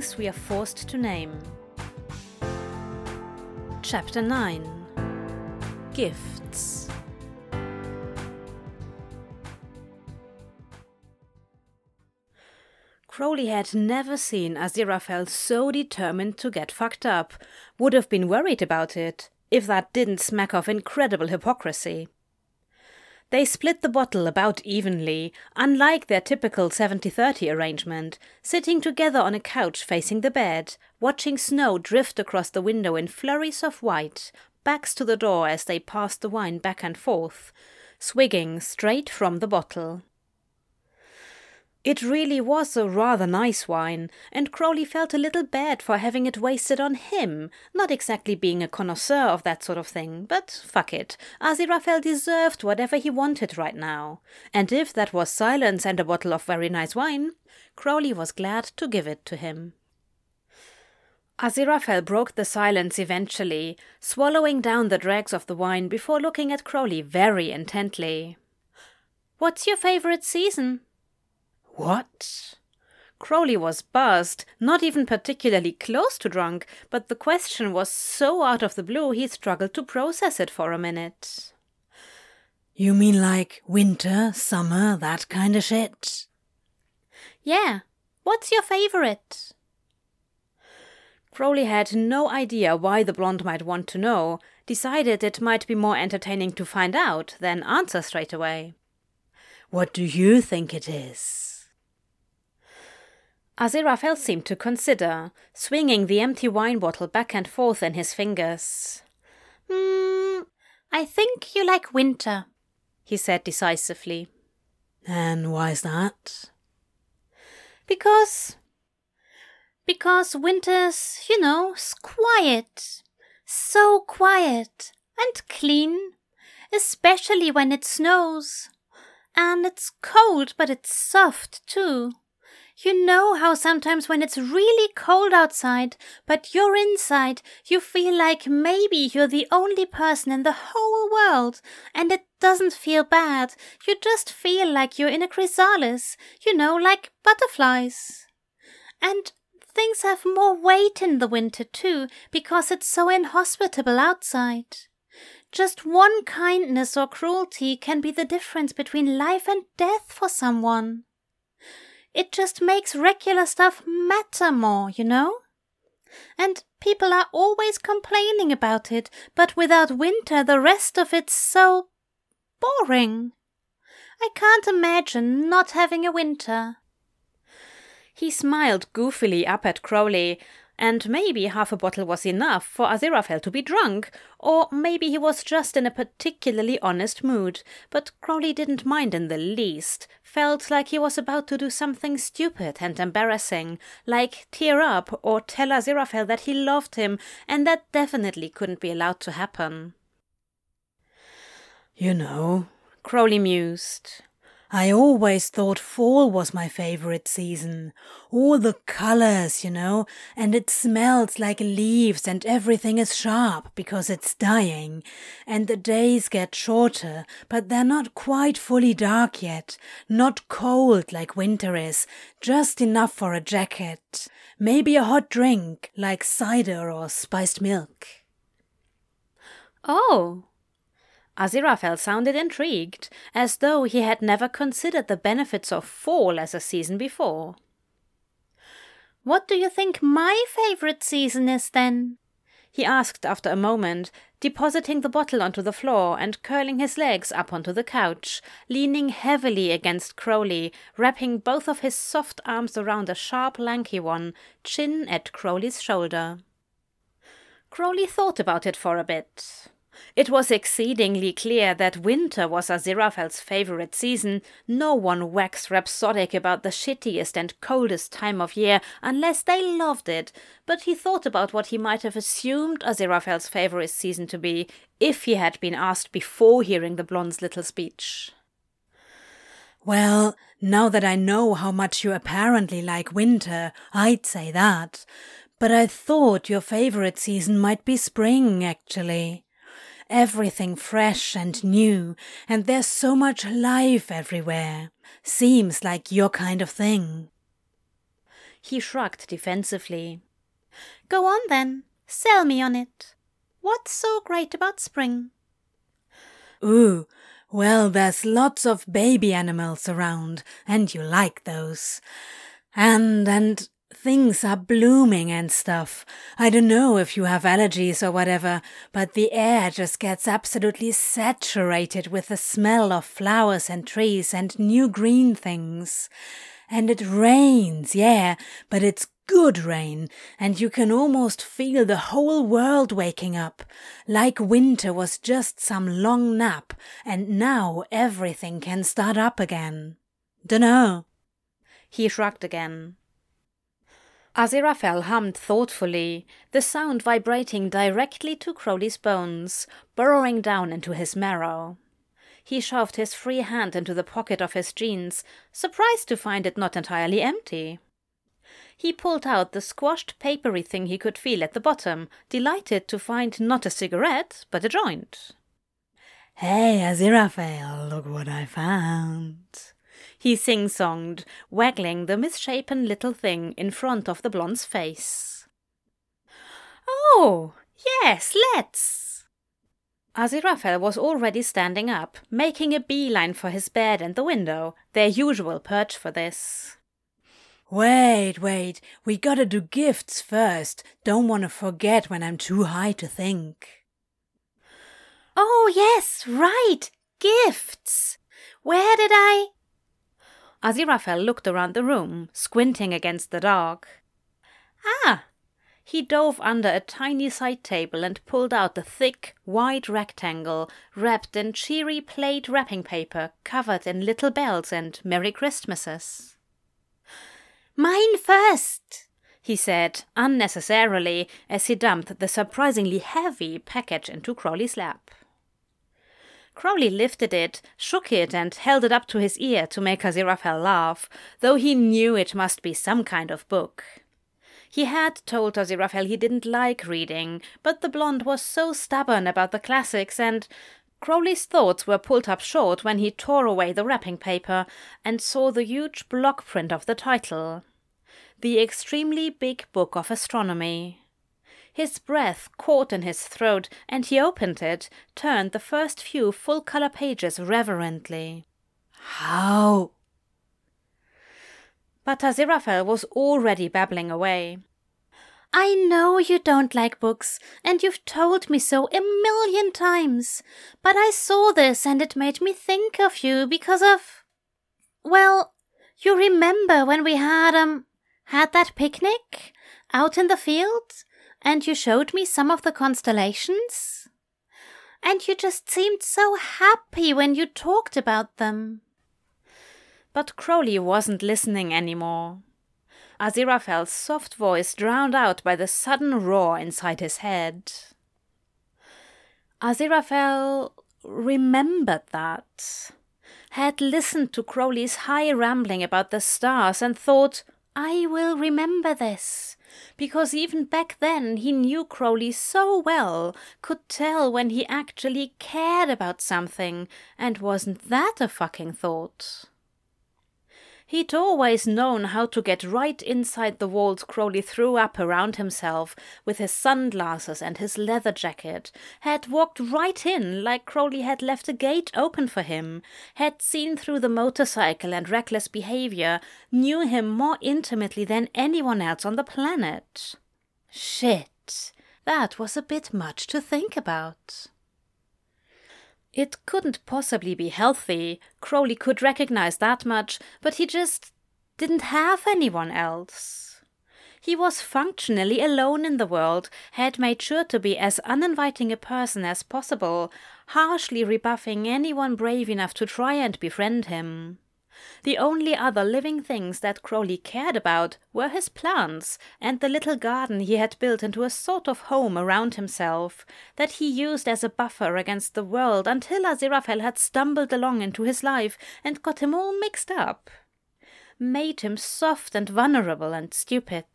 things we are forced to name. Chapter 9 Gifts Crowley had never seen Aziraphale so determined to get fucked up, would have been worried about it, if that didn't smack of incredible hypocrisy. They split the bottle about evenly, unlike their typical 70 30 arrangement, sitting together on a couch facing the bed, watching snow drift across the window in flurries of white, backs to the door as they passed the wine back and forth, swigging straight from the bottle. It really was a rather nice wine, and Crowley felt a little bad for having it wasted on him, not exactly being a connoisseur of that sort of thing, but fuck it. Aziraphale deserved whatever he wanted right now. And if that was silence and a bottle of very nice wine, Crowley was glad to give it to him. Aziraphale broke the silence eventually, swallowing down the dregs of the wine before looking at Crowley very intently. What's your favorite season? What? Crowley was buzzed, not even particularly close to drunk, but the question was so out of the blue he struggled to process it for a minute. You mean like winter, summer, that kind of shit? Yeah. What's your favorite? Crowley had no idea why the blonde might want to know, decided it might be more entertaining to find out than answer straight away. What do you think it is? Aziraphale seemed to consider, swinging the empty wine bottle back and forth in his fingers. Hmm, I think you like winter, he said decisively. And why's that? Because. Because winter's, you know, quiet. So quiet and clean, especially when it snows. And it's cold, but it's soft too. You know how sometimes when it's really cold outside, but you're inside, you feel like maybe you're the only person in the whole world, and it doesn't feel bad. You just feel like you're in a chrysalis, you know, like butterflies. And things have more weight in the winter too, because it's so inhospitable outside. Just one kindness or cruelty can be the difference between life and death for someone. It just makes regular stuff matter more, you know? And people are always complaining about it, but without winter, the rest of it's so boring. I can't imagine not having a winter. He smiled goofily up at Crowley, and maybe half a bottle was enough for Aziraphale to be drunk, or maybe he was just in a particularly honest mood. But Crowley didn't mind in the least, felt like he was about to do something stupid and embarrassing, like tear up or tell Aziraphale that he loved him, and that definitely couldn't be allowed to happen. You know, Crowley mused, I always thought fall was my favorite season. All the colors, you know, and it smells like leaves and everything is sharp because it's dying. And the days get shorter, but they're not quite fully dark yet. Not cold like winter is, just enough for a jacket. Maybe a hot drink like cider or spiced milk. Oh, Aziraphale sounded intrigued, as though he had never considered the benefits of fall as a season before. What do you think my favorite season is then? he asked after a moment, depositing the bottle onto the floor and curling his legs up onto the couch, leaning heavily against Crowley, wrapping both of his soft arms around a sharp, lanky one, chin at Crowley's shoulder. Crowley thought about it for a bit. It was exceedingly clear that winter was Aziraphale's favorite season. No one waxed rhapsodic about the shittiest and coldest time of year unless they loved it, but he thought about what he might have assumed Aziraphale's favorite season to be if he had been asked before hearing the blonde's little speech. Well, now that I know how much you apparently like winter, I'd say that. But I thought your favorite season might be spring, actually everything fresh and new, and there's so much life everywhere. Seems like your kind of thing. He shrugged defensively. Go on then, sell me on it. What's so great about spring? Ooh, well, there's lots of baby animals around, and you like those. And, and things are blooming and stuff. I don't know if you have allergies or whatever, but the air just gets absolutely saturated with the smell of flowers and trees and new green things. And it rains, yeah, but it's good rain, and you can almost feel the whole world waking up, like winter was just some long nap, and now everything can start up again. Dunno. He shrugged again. Aziraphale hummed thoughtfully, the sound vibrating directly to Crowley's bones, burrowing down into his marrow. He shoved his free hand into the pocket of his jeans, surprised to find it not entirely empty. He pulled out the squashed papery thing he could feel at the bottom, delighted to find not a cigarette, but a joint. Hey, Aziraphale, look what I found. He sing-songed, waggling the misshapen little thing in front of the blonde's face. Oh, yes, let's. Aziraphale was already standing up, making a beeline for his bed and the window, their usual perch for this. Wait, wait, we gotta do gifts first. Don't wanna forget when I'm too high to think. Oh, yes, right, gifts. Where did I? Aziraphale looked around the room, squinting against the dark. Ah! He dove under a tiny side table and pulled out a thick, white rectangle wrapped in cheery plaid wrapping paper covered in little bells and Merry Christmases. Mine first, he said, unnecessarily, as he dumped the surprisingly heavy package into Crowley's lap. Crowley lifted it, shook it, and held it up to his ear to make Aziraphale laugh, though he knew it must be some kind of book. He had told Aziraphale he didn't like reading, but the blonde was so stubborn about the classics, and Crowley's thoughts were pulled up short when he tore away the wrapping paper and saw the huge block print of the title The Extremely Big Book of Astronomy. His breath caught in his throat, and he opened it, turned the first few full color pages reverently. How? But Aziraphale was already babbling away. I know you don't like books, and you've told me so a million times, but I saw this and it made me think of you because of. Well, you remember when we had, um, had that picnic out in the field? And you showed me some of the constellations? And you just seemed so happy when you talked about them. But Crowley wasn't listening anymore. Aziraphale's soft voice drowned out by the sudden roar inside his head. Aziraphale remembered that, had listened to Crowley's high rambling about the stars and thought, I will remember this, because even back then he knew Crowley so well, could tell when he actually cared about something, and wasn't that a fucking thought? He'd always known how to get right inside the walls Crowley threw up around himself with his sunglasses and his leather jacket, had walked right in like Crowley had left a gate open for him, had seen through the motorcycle and reckless behavior, knew him more intimately than anyone else on the planet. Shit, that was a bit much to think about. It couldn't possibly be healthy. Crowley could recognize that much, but he just didn't have anyone else. He was functionally alone in the world, had made sure to be as uninviting a person as possible, harshly rebuffing anyone brave enough to try and befriend him. The only other living things that Crowley cared about were his plants and the little garden he had built into a sort of home around himself, that he used as a buffer against the world until Aziraphale had stumbled along into his life and got him all mixed up. Made him soft and vulnerable and stupid.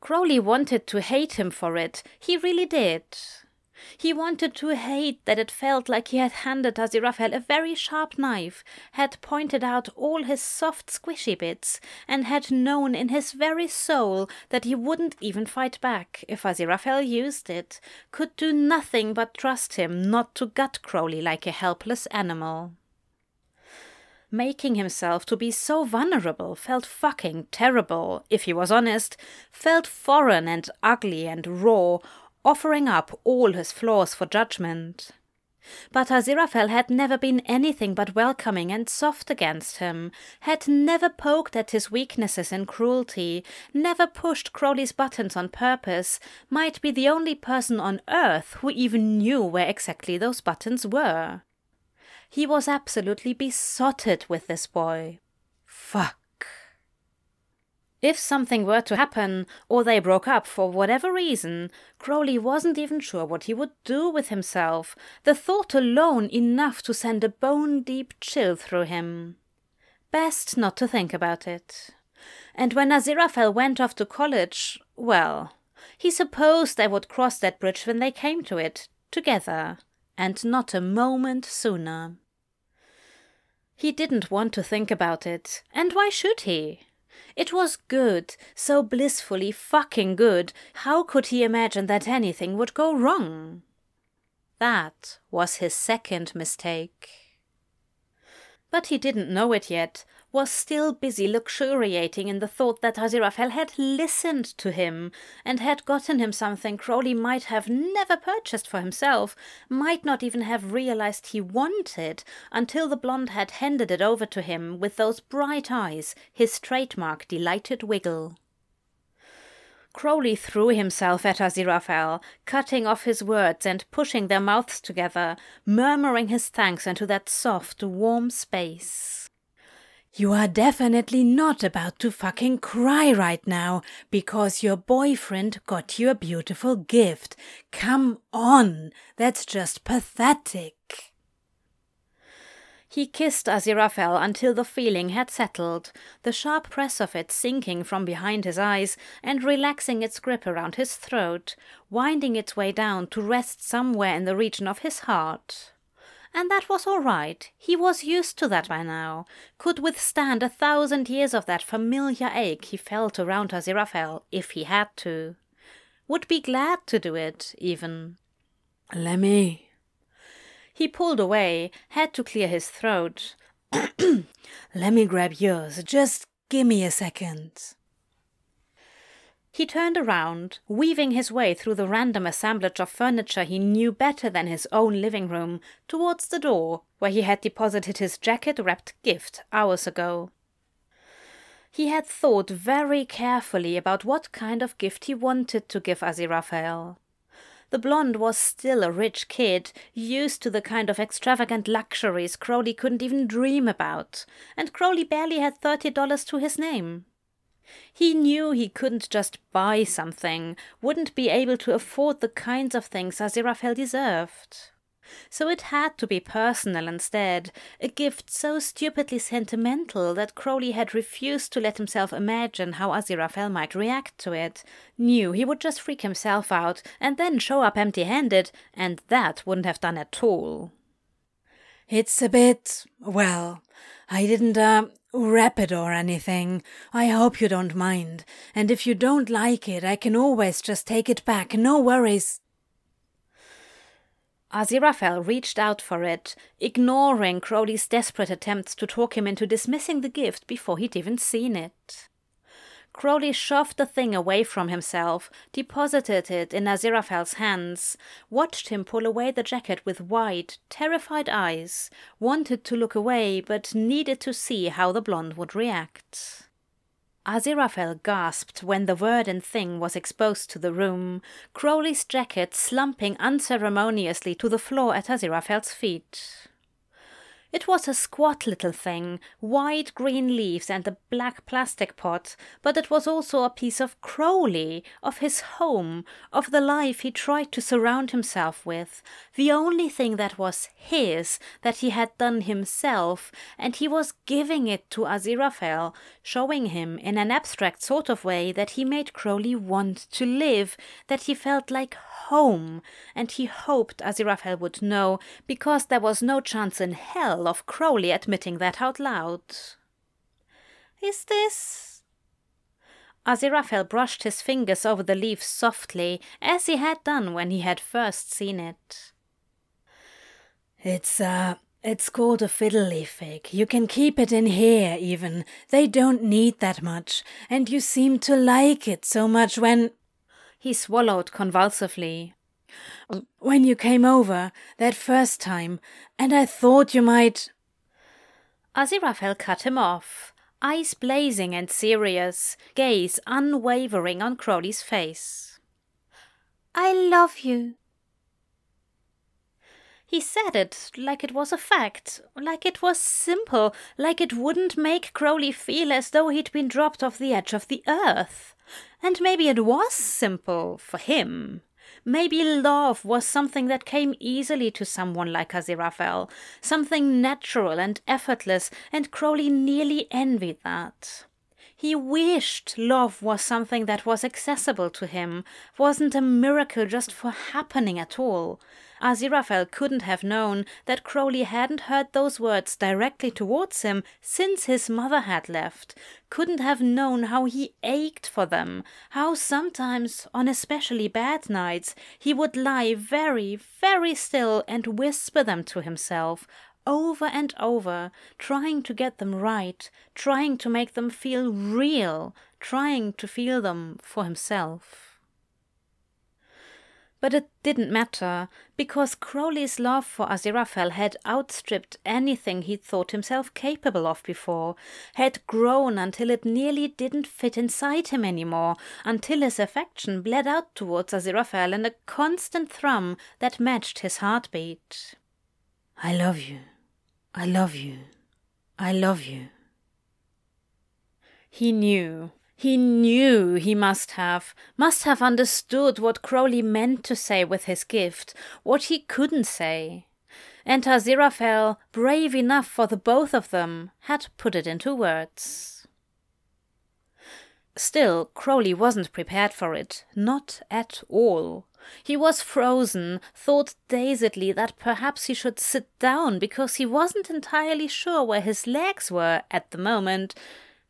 Crowley wanted to hate him for it, he really did. He wanted to hate that it felt like he had handed Aziraphale a very sharp knife, had pointed out all his soft squishy bits, and had known in his very soul that he wouldn't even fight back if Aziraphale used it, could do nothing but trust him not to gut Crowley like a helpless animal. Making himself to be so vulnerable felt fucking terrible, if he was honest, felt foreign and ugly and raw, offering up all his flaws for judgment. But Aziraphale had never been anything but welcoming and soft against him, had never poked at his weaknesses in cruelty, never pushed Crowley's buttons on purpose, might be the only person on earth who even knew where exactly those buttons were. He was absolutely besotted with this boy. Fuck. If something were to happen, or they broke up for whatever reason, Crowley wasn't even sure what he would do with himself, the thought alone enough to send a bone deep chill through him. Best not to think about it. And when Aziraphale went off to college, well, he supposed they would cross that bridge when they came to it, together, and not a moment sooner. He didn't want to think about it, and why should he? It was good, so blissfully fucking good. How could he imagine that anything would go wrong? That was his second mistake. But he didn't know it yet, was still busy luxuriating in the thought that Aziraphale had listened to him and had gotten him something Crowley might have never purchased for himself, might not even have realized he wanted until the blonde had handed it over to him with those bright eyes, his trademark delighted wiggle. Crowley threw himself at Aziraphale, cutting off his words and pushing their mouths together, murmuring his thanks into that soft, warm space. You are definitely not about to fucking cry right now because your boyfriend got you a beautiful gift. Come on, that's just pathetic. He kissed Aziraphale until the feeling had settled, the sharp press of it sinking from behind his eyes and relaxing its grip around his throat, winding its way down to rest somewhere in the region of his heart. And that was all right. He was used to that by now, could withstand a thousand years of that familiar ache he felt around Aziraphale if he had to. Would be glad to do it, even. Lemmy. He pulled away, had to clear his throat. Let me grab yours. Just give me a second. He turned around, weaving his way through the random assemblage of furniture he knew better than his own living room, towards the door where he had deposited his jacket wrapped gift hours ago. He had thought very carefully about what kind of gift he wanted to give Aziraphale. The blonde was still a rich kid, used to the kind of extravagant luxuries Crowley couldn't even dream about, and Crowley barely had thirty dollars to his name. He knew he couldn't just buy something, wouldn't be able to afford the kinds of things Aziraphale deserved. So it had to be personal instead, a gift so stupidly sentimental that Crowley had refused to let himself imagine how Aziraphale might react to it, knew he would just freak himself out and then show up empty handed, and that wouldn't have done at all. It's a bit, well, I didn't, uh, wrap it or anything. I hope you don't mind. And if you don't like it, I can always just take it back. No worries. Aziraphale reached out for it, ignoring Crowley's desperate attempts to talk him into dismissing the gift before he'd even seen it. Crowley shoved the thing away from himself, deposited it in Aziraphale's hands, watched him pull away the jacket with wide, terrified eyes, wanted to look away but needed to see how the blonde would react. Aziraphale gasped when the verdant thing was exposed to the room, Crowley's jacket slumping unceremoniously to the floor at Aziraphale's feet. It was a squat little thing, wide green leaves and a black plastic pot, but it was also a piece of Crowley, of his home, of the life he tried to surround himself with, the only thing that was his, that he had done himself, and he was giving it to Aziraphale, showing him in an abstract sort of way that he made Crowley want to live, that he felt like home, and he hoped Aziraphale would know, because there was no chance in hell of Crowley admitting that out loud. Is this. Aziraphale brushed his fingers over the leaves softly, as he had done when he had first seen it. It's, uh, it's called a fiddle leaf fig. You can keep it in here, even. They don't need that much, and you seem to like it so much when. He swallowed convulsively. When you came over that first time, and I thought you might. Aziraphale cut him off, eyes blazing and serious, gaze unwavering on Crowley's face. I love you. He said it like it was a fact, like it was simple, like it wouldn't make Crowley feel as though he'd been dropped off the edge of the earth. And maybe it was simple for him. Maybe love was something that came easily to someone like Aziraphale, something natural and effortless, and Crowley nearly envied that. He wished love was something that was accessible to him, wasn't a miracle just for happening at all. Aziraphale couldn't have known that Crowley hadn't heard those words directly towards him since his mother had left, couldn't have known how he ached for them, how sometimes, on especially bad nights, he would lie very, very still and whisper them to himself, over and over, trying to get them right, trying to make them feel real, trying to feel them for himself. But it didn't matter, because Crowley's love for Aziraphale had outstripped anything he'd thought himself capable of before, had grown until it nearly didn't fit inside him anymore, until his affection bled out towards Aziraphale in a constant thrum that matched his heartbeat. I love you. I love you. I love you. He knew he knew he must have, must have understood what Crowley meant to say with his gift, what he couldn't say. And Aziraphale, brave enough for the both of them, had put it into words. Still, Crowley wasn't prepared for it, not at all. He was frozen, thought dazedly that perhaps he should sit down because he wasn't entirely sure where his legs were at the moment,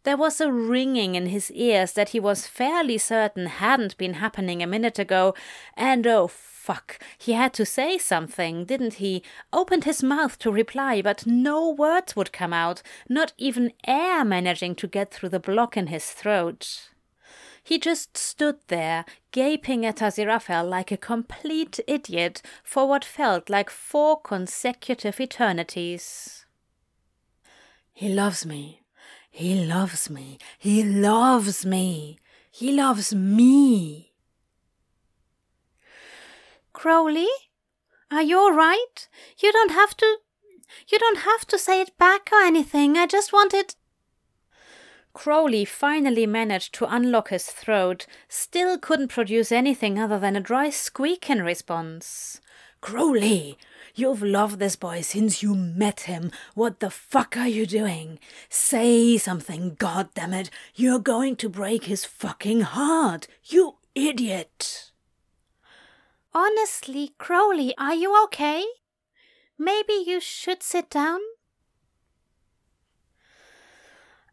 there was a ringing in his ears that he was fairly certain hadn't been happening a minute ago, and oh fuck, he had to say something, didn't he? Opened his mouth to reply, but no words would come out, not even air managing to get through the block in his throat. He just stood there, gaping at Aziraphale like a complete idiot for what felt like four consecutive eternities. He loves me, he loves me. He loves me. He loves me. Crowley, are you all right? You don't have to. You don't have to say it back or anything. I just wanted. Crowley finally managed to unlock his throat, still couldn't produce anything other than a dry squeak in response. Crowley, You've loved this boy since you met him. What the fuck are you doing? Say something, God damn it! You're going to break his fucking heart. You idiot. Honestly, Crowley, are you okay? Maybe you should sit down?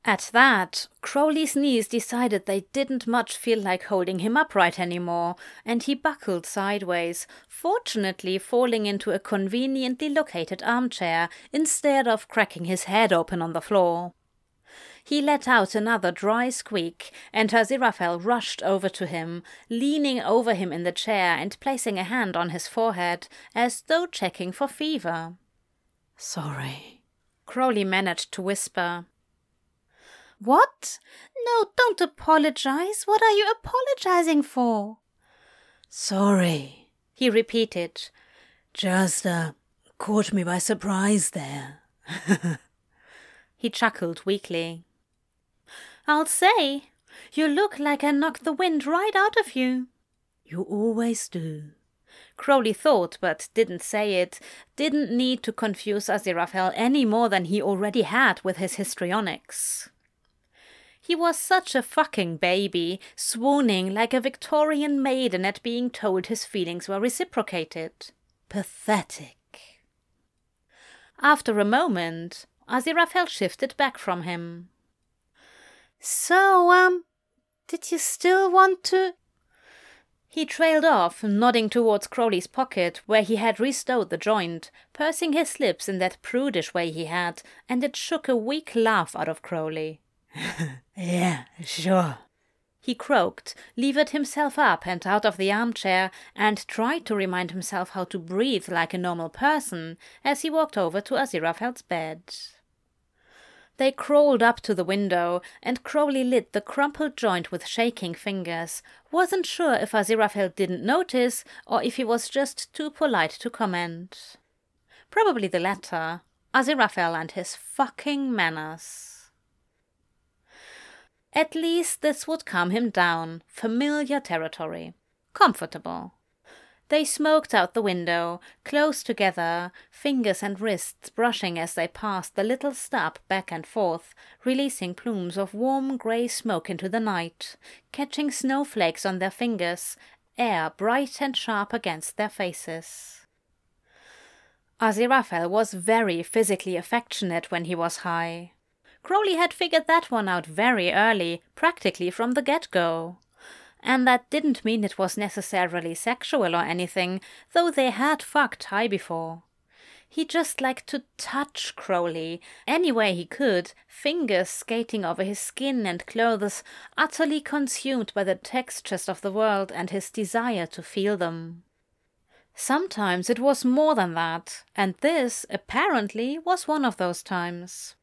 At that, Crowley's knees decided they didn't much feel like holding him upright anymore, and he buckled sideways, fortunately falling into a conveniently located armchair instead of cracking his head open on the floor. He let out another dry squeak, and Aziraphale rushed over to him, leaning over him in the chair and placing a hand on his forehead, as though checking for fever. Sorry, Crowley managed to whisper. What? No, don't apologize. What are you apologizing for? Sorry, he repeated. Just, uh, caught me by surprise there. he chuckled weakly. I'll say, you look like I knocked the wind right out of you. You always do. Crowley thought, but didn't say it, didn't need to confuse Aziraphale any more than he already had with his histrionics. He was such a fucking baby, swooning like a Victorian maiden at being told his feelings were reciprocated. Pathetic. After a moment, Aziraphale shifted back from him. So, um, did you still want to? He trailed off, nodding towards Crowley's pocket, where he had restowed the joint, pursing his lips in that prudish way he had, and it shook a weak laugh out of Crowley. Yeah, sure. He croaked, levered himself up and out of the armchair, and tried to remind himself how to breathe like a normal person as he walked over to Aziraphale's bed. They crawled up to the window, and Crowley lit the crumpled joint with shaking fingers. Wasn't sure if Aziraphale didn't notice or if he was just too polite to comment. Probably the latter. Aziraphale and his fucking manners. At least this would calm him down. Familiar territory. Comfortable. They smoked out the window, close together, fingers and wrists brushing as they passed the little stub back and forth, releasing plumes of warm grey smoke into the night, catching snowflakes on their fingers, air bright and sharp against their faces. Aziraphale was very physically affectionate when he was high. Crowley had figured that one out very early, practically from the get go and that didn't mean it was necessarily sexual or anything, though they had fucked high before. He just liked to touch Crowley any way he could, fingers skating over his skin and clothes, utterly consumed by the textures of the world and his desire to feel them. Sometimes it was more than that, and this, apparently, was one of those times.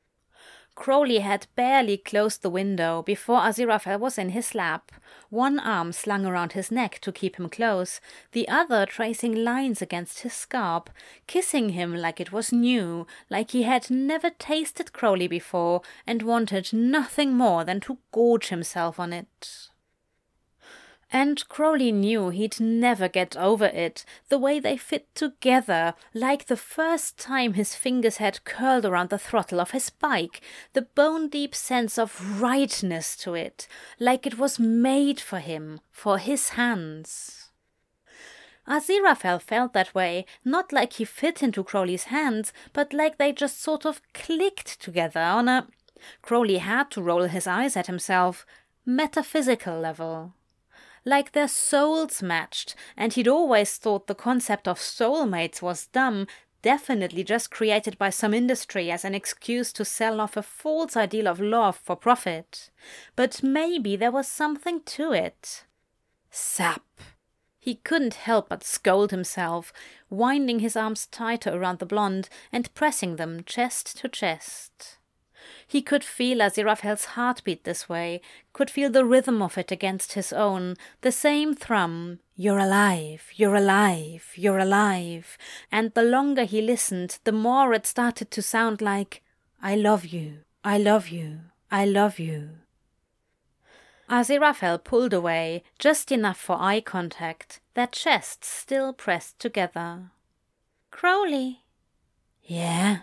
Crowley had barely closed the window before Aziraphale was in his lap, one arm slung around his neck to keep him close, the other tracing lines against his scalp, kissing him like it was new, like he had never tasted Crowley before and wanted nothing more than to gorge himself on it. And Crowley knew he'd never get over it, the way they fit together, like the first time his fingers had curled around the throttle of his bike, the bone deep sense of rightness to it, like it was made for him, for his hands. Aziraphale felt that way, not like he fit into Crowley's hands, but like they just sort of clicked together on a. Crowley had to roll his eyes at himself. Metaphysical level like their souls matched, and he'd always thought the concept of soulmates was dumb, definitely just created by some industry as an excuse to sell off a false ideal of love for profit. But maybe there was something to it. Sap! He couldn't help but scold himself, winding his arms tighter around the blonde and pressing them chest to chest. He could feel Aziraphale's heartbeat this way, could feel the rhythm of it against his own, the same thrum, You're alive, you're alive, you're alive. And the longer he listened, the more it started to sound like, I love you, I love you, I love you. Aziraphale pulled away, just enough for eye contact, their chests still pressed together. Crowley. Yeah?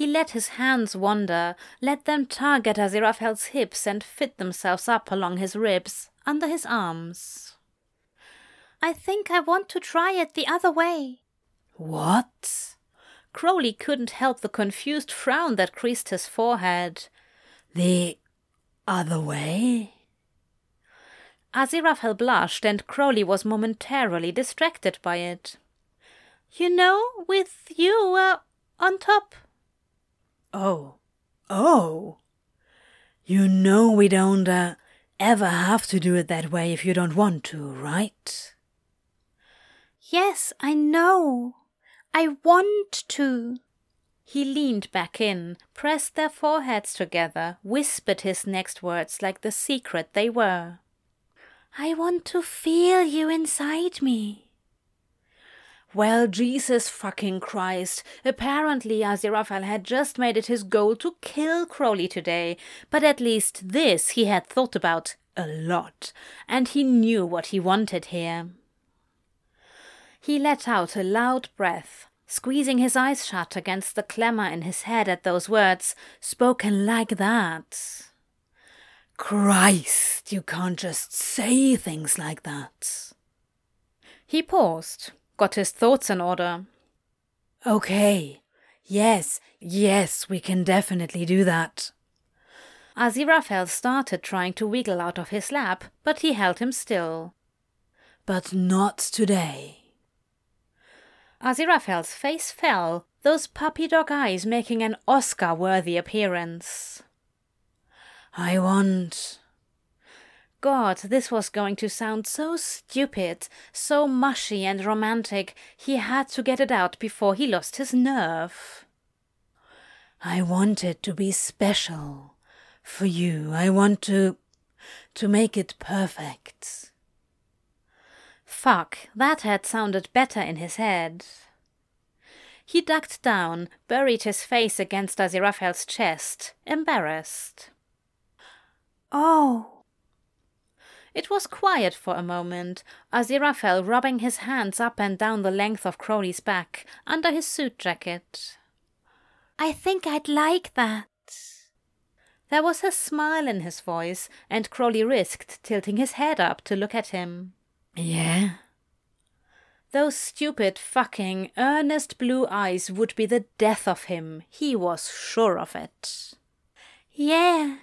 He let his hands wander, let them tug at Aziraphale's hips and fit themselves up along his ribs, under his arms. I think I want to try it the other way. What? Crowley couldn't help the confused frown that creased his forehead. The other way? Aziraphale blushed, and Crowley was momentarily distracted by it. You know, with you uh, on top. Oh. Oh. You know we don't uh, ever have to do it that way if you don't want to, right? Yes, I know. I want to. He leaned back in, pressed their foreheads together, whispered his next words like the secret they were. I want to feel you inside me. Well, Jesus fucking Christ. Apparently, Aziraphale had just made it his goal to kill Crowley today, but at least this he had thought about a lot, and he knew what he wanted here. He let out a loud breath, squeezing his eyes shut against the clamour in his head at those words, spoken like that. Christ, you can't just say things like that. He paused, got his thoughts in order. Okay. Yes, yes, we can definitely do that. Aziraphale started trying to wiggle out of his lap, but he held him still. But not today. Aziraphale's face fell, those puppy dog eyes making an Oscar worthy appearance. I want. God, this was going to sound so stupid, so mushy and romantic, he had to get it out before he lost his nerve. I want it to be special. For you, I want to. to make it perfect. Fuck, that had sounded better in his head. He ducked down, buried his face against Aziraphale's chest, embarrassed. Oh! It was quiet for a moment, Aziraphale rubbing his hands up and down the length of Crowley's back, under his suit jacket. I think I'd like that. There was a smile in his voice, and Crowley risked tilting his head up to look at him. Yeah? Those stupid, fucking, earnest blue eyes would be the death of him. He was sure of it. Yeah.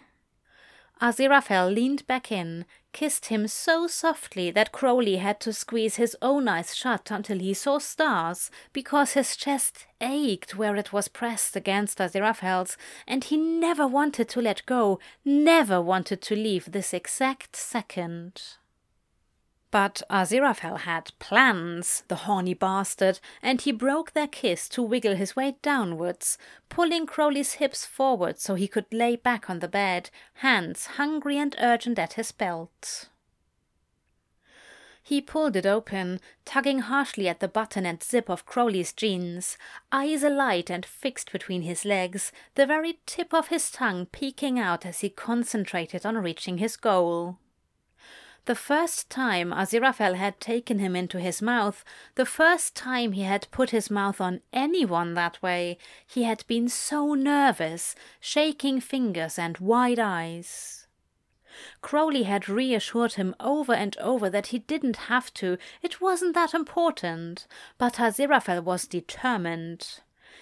Aziraphale leaned back in, kissed him so softly that Crowley had to squeeze his own eyes shut until he saw stars, because his chest ached where it was pressed against Aziraphale's, and he never wanted to let go, never wanted to leave this exact second. But Aziraphale had plans, the horny bastard, and he broke their kiss to wiggle his way downwards, pulling Crowley's hips forward so he could lay back on the bed, hands hungry and urgent at his belt. He pulled it open, tugging harshly at the button and zip of Crowley's jeans, eyes alight and fixed between his legs, the very tip of his tongue peeking out as he concentrated on reaching his goal. The first time Aziraphale had taken him into his mouth, the first time he had put his mouth on anyone that way, he had been so nervous, shaking fingers and wide eyes. Crowley had reassured him over and over that he didn't have to, it wasn't that important, but Aziraphale was determined.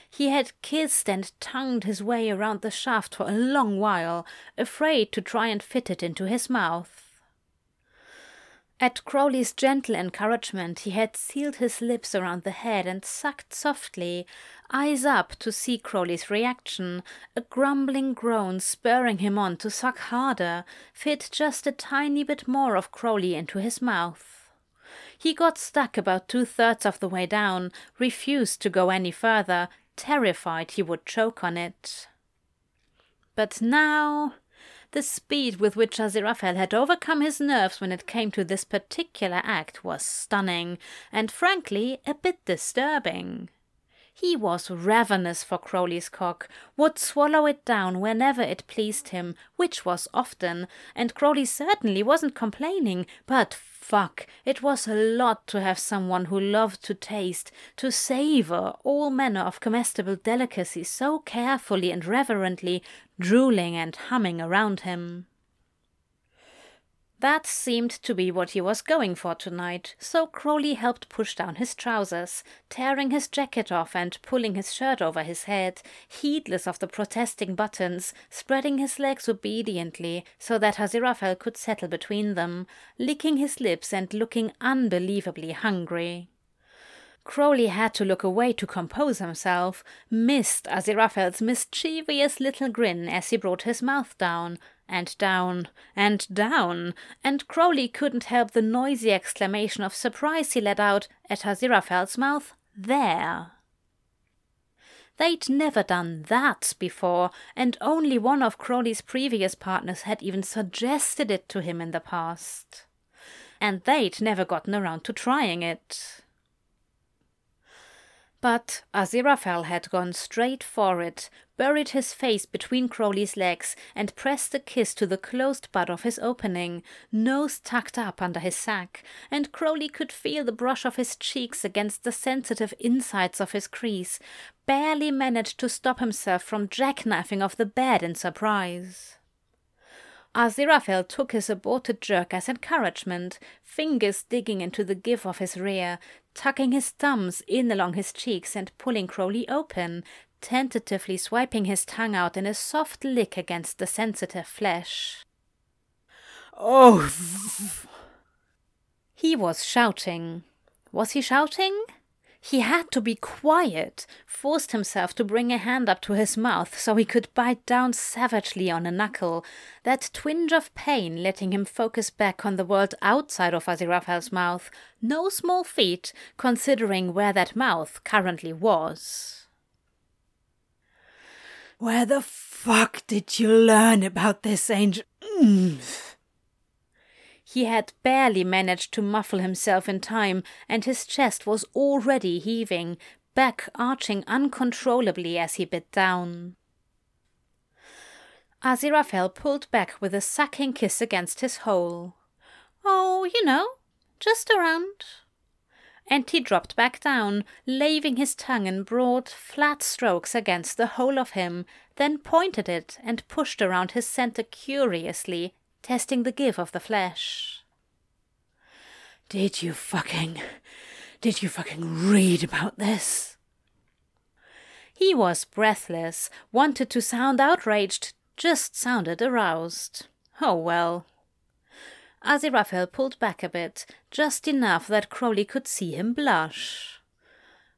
He had kissed and tongued his way around the shaft for a long while, afraid to try and fit it into his mouth. At Crowley's gentle encouragement, he had sealed his lips around the head and sucked softly, eyes up to see Crowley's reaction, a grumbling groan spurring him on to suck harder, fit just a tiny bit more of Crowley into his mouth. He got stuck about two thirds of the way down, refused to go any further, terrified he would choke on it. But now the speed with which Aziraphale had overcome his nerves when it came to this particular act was stunning, and frankly a bit disturbing. He was ravenous for Crowley's cock, would swallow it down whenever it pleased him, which was often, and Crowley certainly wasn't complaining, but fuck, it was a lot to have someone who loved to taste, to savor all manner of comestible delicacies so carefully and reverently, drooling and humming around him. That seemed to be what he was going for tonight, so Crowley helped push down his trousers, tearing his jacket off and pulling his shirt over his head, heedless of the protesting buttons, spreading his legs obediently so that Aziraphale could settle between them, licking his lips and looking unbelievably hungry. Crowley had to look away to compose himself, missed Aziraphale's mischievous little grin as he brought his mouth down, and down, and down, and Crowley couldn't help the noisy exclamation of surprise he let out at Aziraphale's mouth. There! They'd never done that before, and only one of Crowley's previous partners had even suggested it to him in the past. And they'd never gotten around to trying it. But Aziraphale had gone straight for it, buried his face between Crowley's legs, and pressed a kiss to the closed butt of his opening, nose tucked up under his sack, and Crowley could feel the brush of his cheeks against the sensitive insides of his crease, barely managed to stop himself from jackknifing off the bed in surprise. Aziraphale took his aborted jerk as encouragement, fingers digging into the give of his rear, tucking his thumbs in along his cheeks and pulling Crowley open, tentatively swiping his tongue out in a soft lick against the sensitive flesh. Oh! He was shouting. Was he shouting? He had to be quiet, forced himself to bring a hand up to his mouth so he could bite down savagely on a knuckle, that twinge of pain letting him focus back on the world outside of Aziraphale's mouth. No small feat, considering where that mouth currently was. Where the fuck did you learn about this angel? Mm. He had barely managed to muffle himself in time, and his chest was already heaving, back arching uncontrollably as he bit down. Aziraphale pulled back with a sucking kiss against his hole. Oh, you know, just around. And he dropped back down, laving his tongue in broad, flat strokes against the whole of him, then pointed it and pushed around his center curiously, testing the give of the flesh. Did you fucking. Did you fucking read about this? He was breathless, wanted to sound outraged, just sounded aroused. Oh well. Aziraphale pulled back a bit, just enough that Crowley could see him blush.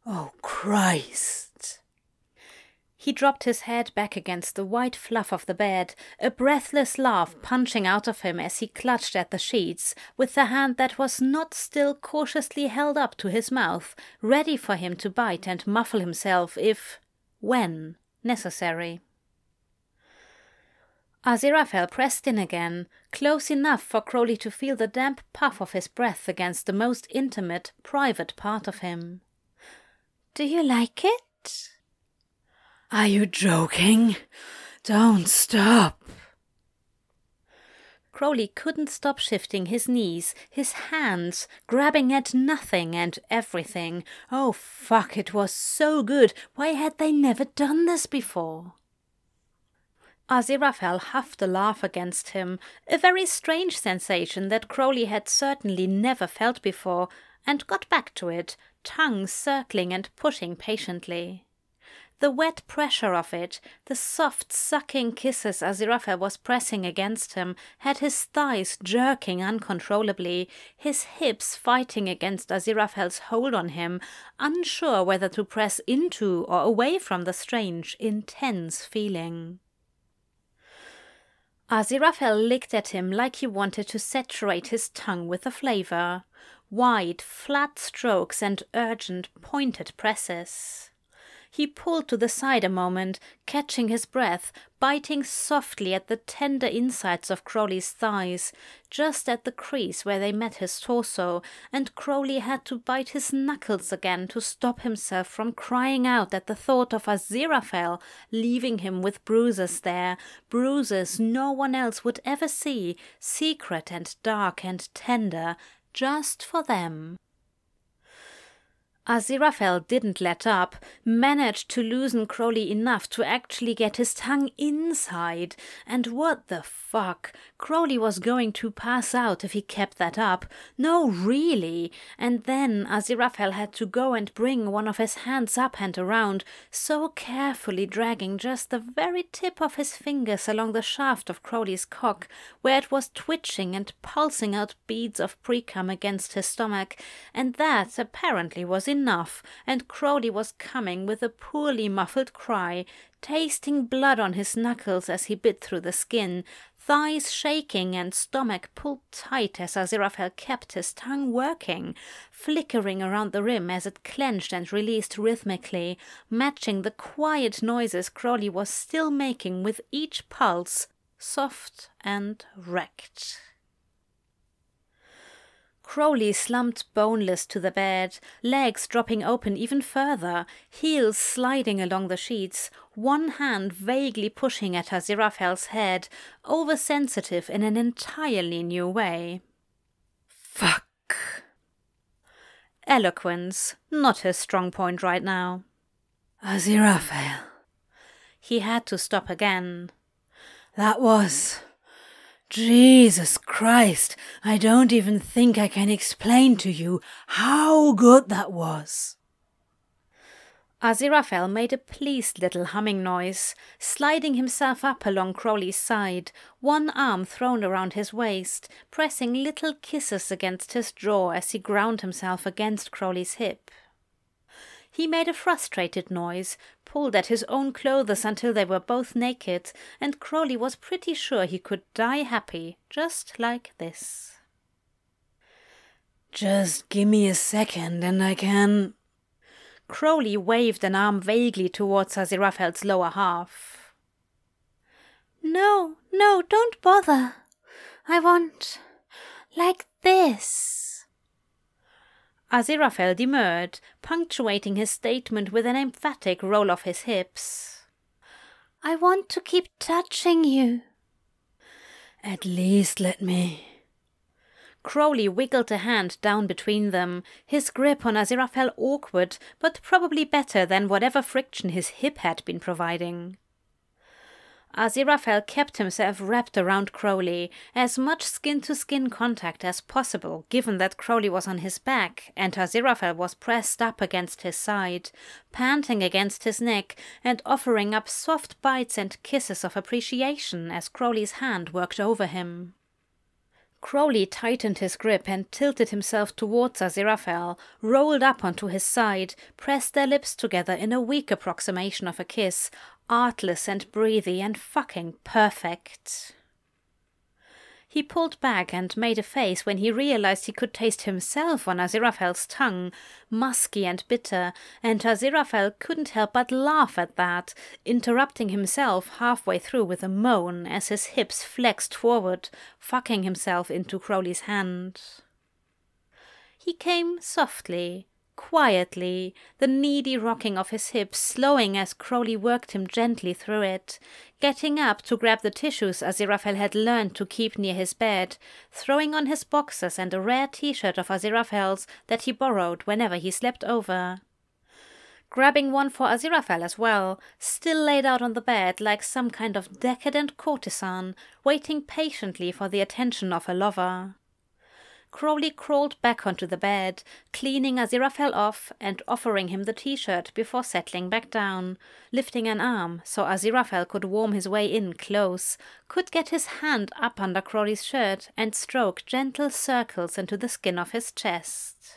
Oh, Christ! He dropped his head back against the white fluff of the bed, a breathless laugh punching out of him as he clutched at the sheets, with the hand that was not still cautiously held up to his mouth, ready for him to bite and muffle himself if, when, necessary. Aziraphale pressed in again, close enough for Crowley to feel the damp puff of his breath against the most intimate, private part of him. Do you like it? Are you joking? Don't stop. Crowley couldn't stop shifting his knees, his hands, grabbing at nothing and everything. Oh, fuck, it was so good. Why had they never done this before? Aziraphale huffed a laugh against him, a very strange sensation that Crowley had certainly never felt before, and got back to it, tongue circling and pushing patiently. The wet pressure of it, the soft sucking kisses Aziraphale was pressing against him, had his thighs jerking uncontrollably, his hips fighting against Aziraphale's hold on him, unsure whether to press into or away from the strange, intense feeling. Aziraphale licked at him like he wanted to saturate his tongue with the flavor. Wide, flat strokes and urgent, pointed presses. He pulled to the side a moment, catching his breath, biting softly at the tender insides of Crowley's thighs, just at the crease where they met his torso, and Crowley had to bite his knuckles again to stop himself from crying out at the thought of Aziraphale leaving him with bruises there, bruises no one else would ever see, secret and dark and tender, just for them. Aziraphale didn't let up, managed to loosen Crowley enough to actually get his tongue inside. And what the fuck? Crowley was going to pass out if he kept that up. No, really. And then Aziraphale had to go and bring one of his hands up and around, so carefully dragging just the very tip of his fingers along the shaft of Crowley's cock, where it was twitching and pulsing out beads of precum against his stomach, and that apparently was enough, and Crowley was coming with a poorly muffled cry, tasting blood on his knuckles as he bit through the skin, thighs shaking and stomach pulled tight as Aziraphale kept his tongue working, flickering around the rim as it clenched and released rhythmically, matching the quiet noises Crowley was still making with each pulse, soft and wrecked. Crowley slumped boneless to the bed, legs dropping open even further, heels sliding along the sheets, one hand vaguely pushing at Aziraphale's head, oversensitive in an entirely new way. Fuck. Eloquence, not his strong point right now. Aziraphale. He had to stop again. That was. Jesus Christ, I don't even think I can explain to you how good that was. Aziraphale made a pleased little humming noise, sliding himself up along Crowley's side, one arm thrown around his waist, pressing little kisses against his jaw as he ground himself against Crowley's hip. He made a frustrated noise, pulled at his own clothes until they were both naked, and Crowley was pretty sure he could die happy, just like this. Just give me a second and I can. Crowley waved an arm vaguely towards Aziraphale's lower half. No, no, don't bother. I want. like this. Aziraphale demurred, punctuating his statement with an emphatic roll of his hips. I want to keep touching you. At least let me. Crowley wiggled a hand down between them, his grip on Aziraphale awkward, but probably better than whatever friction his hip had been providing. Aziraphale kept himself wrapped around Crowley, as much skin to skin contact as possible, given that Crowley was on his back and Aziraphale was pressed up against his side, panting against his neck and offering up soft bites and kisses of appreciation as Crowley's hand worked over him. Crowley tightened his grip and tilted himself towards Aziraphale, rolled up onto his side, pressed their lips together in a weak approximation of a kiss, artless and breathy and fucking perfect. He pulled back and made a face when he realized he could taste himself on Aziraphale's tongue, musky and bitter, and Aziraphale couldn't help but laugh at that, interrupting himself halfway through with a moan as his hips flexed forward, fucking himself into Crowley's hand. He came softly, quietly, the needy rocking of his hips slowing as Crowley worked him gently through it, getting up to grab the tissues Aziraphale had learned to keep near his bed, throwing on his boxers and a rare t-shirt of Aziraphale's that he borrowed whenever he slept over. Grabbing one for Aziraphale as well, still laid out on the bed like some kind of decadent courtesan, waiting patiently for the attention of her lover. Crowley crawled back onto the bed, cleaning Aziraphale off and offering him the t-shirt before settling back down, lifting an arm so Aziraphale could warm his way in close, could get his hand up under Crowley's shirt and stroke gentle circles into the skin of his chest.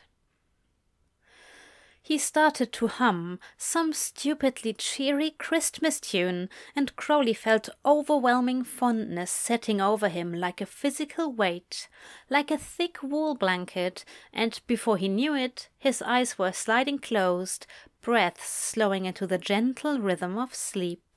He started to hum some stupidly cheery Christmas tune, and Crowley felt overwhelming fondness setting over him like a physical weight, like a thick wool blanket, and before he knew it, his eyes were sliding closed, breaths slowing into the gentle rhythm of sleep.